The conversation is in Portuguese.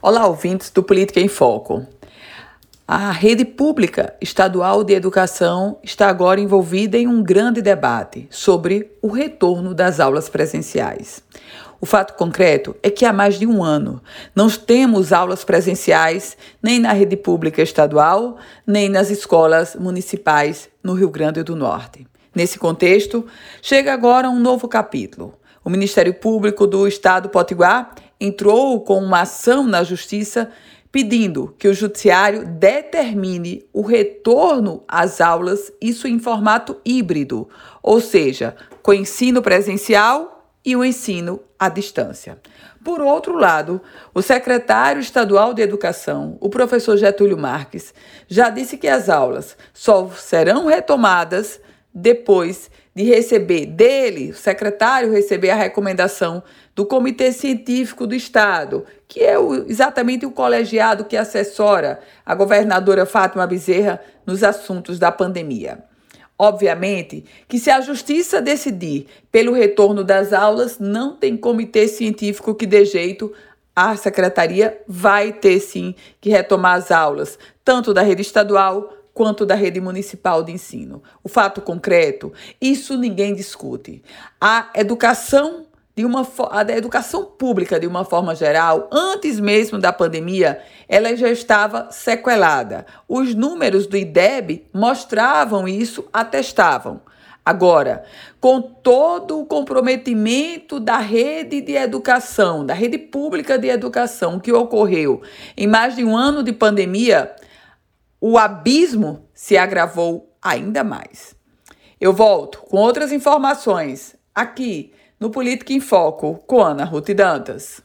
Olá, ouvintes do Política em Foco. A rede pública estadual de educação está agora envolvida em um grande debate sobre o retorno das aulas presenciais. O fato concreto é que há mais de um ano não temos aulas presenciais nem na rede pública estadual, nem nas escolas municipais no Rio Grande do Norte. Nesse contexto, chega agora um novo capítulo. O Ministério Público do Estado Potiguar entrou com uma ação na Justiça pedindo que o Judiciário determine o retorno às aulas, isso em formato híbrido, ou seja, com ensino presencial e o ensino à distância. Por outro lado, o secretário estadual de Educação, o professor Getúlio Marques, já disse que as aulas só serão retomadas depois de receber dele, o secretário receber a recomendação do Comitê Científico do Estado, que é o, exatamente o colegiado que assessora a governadora Fátima Bezerra nos assuntos da pandemia. Obviamente que se a justiça decidir pelo retorno das aulas, não tem comitê científico que dê jeito, a secretaria vai ter sim que retomar as aulas, tanto da rede estadual quanto da rede municipal de ensino. O fato concreto, isso ninguém discute. A educação de uma a educação pública de uma forma geral, antes mesmo da pandemia, ela já estava sequelada. Os números do IDEB mostravam isso, atestavam. Agora, com todo o comprometimento da rede de educação, da rede pública de educação que ocorreu em mais de um ano de pandemia, o abismo se agravou ainda mais. Eu volto com outras informações aqui no Política em Foco com Ana Ruth Dantas.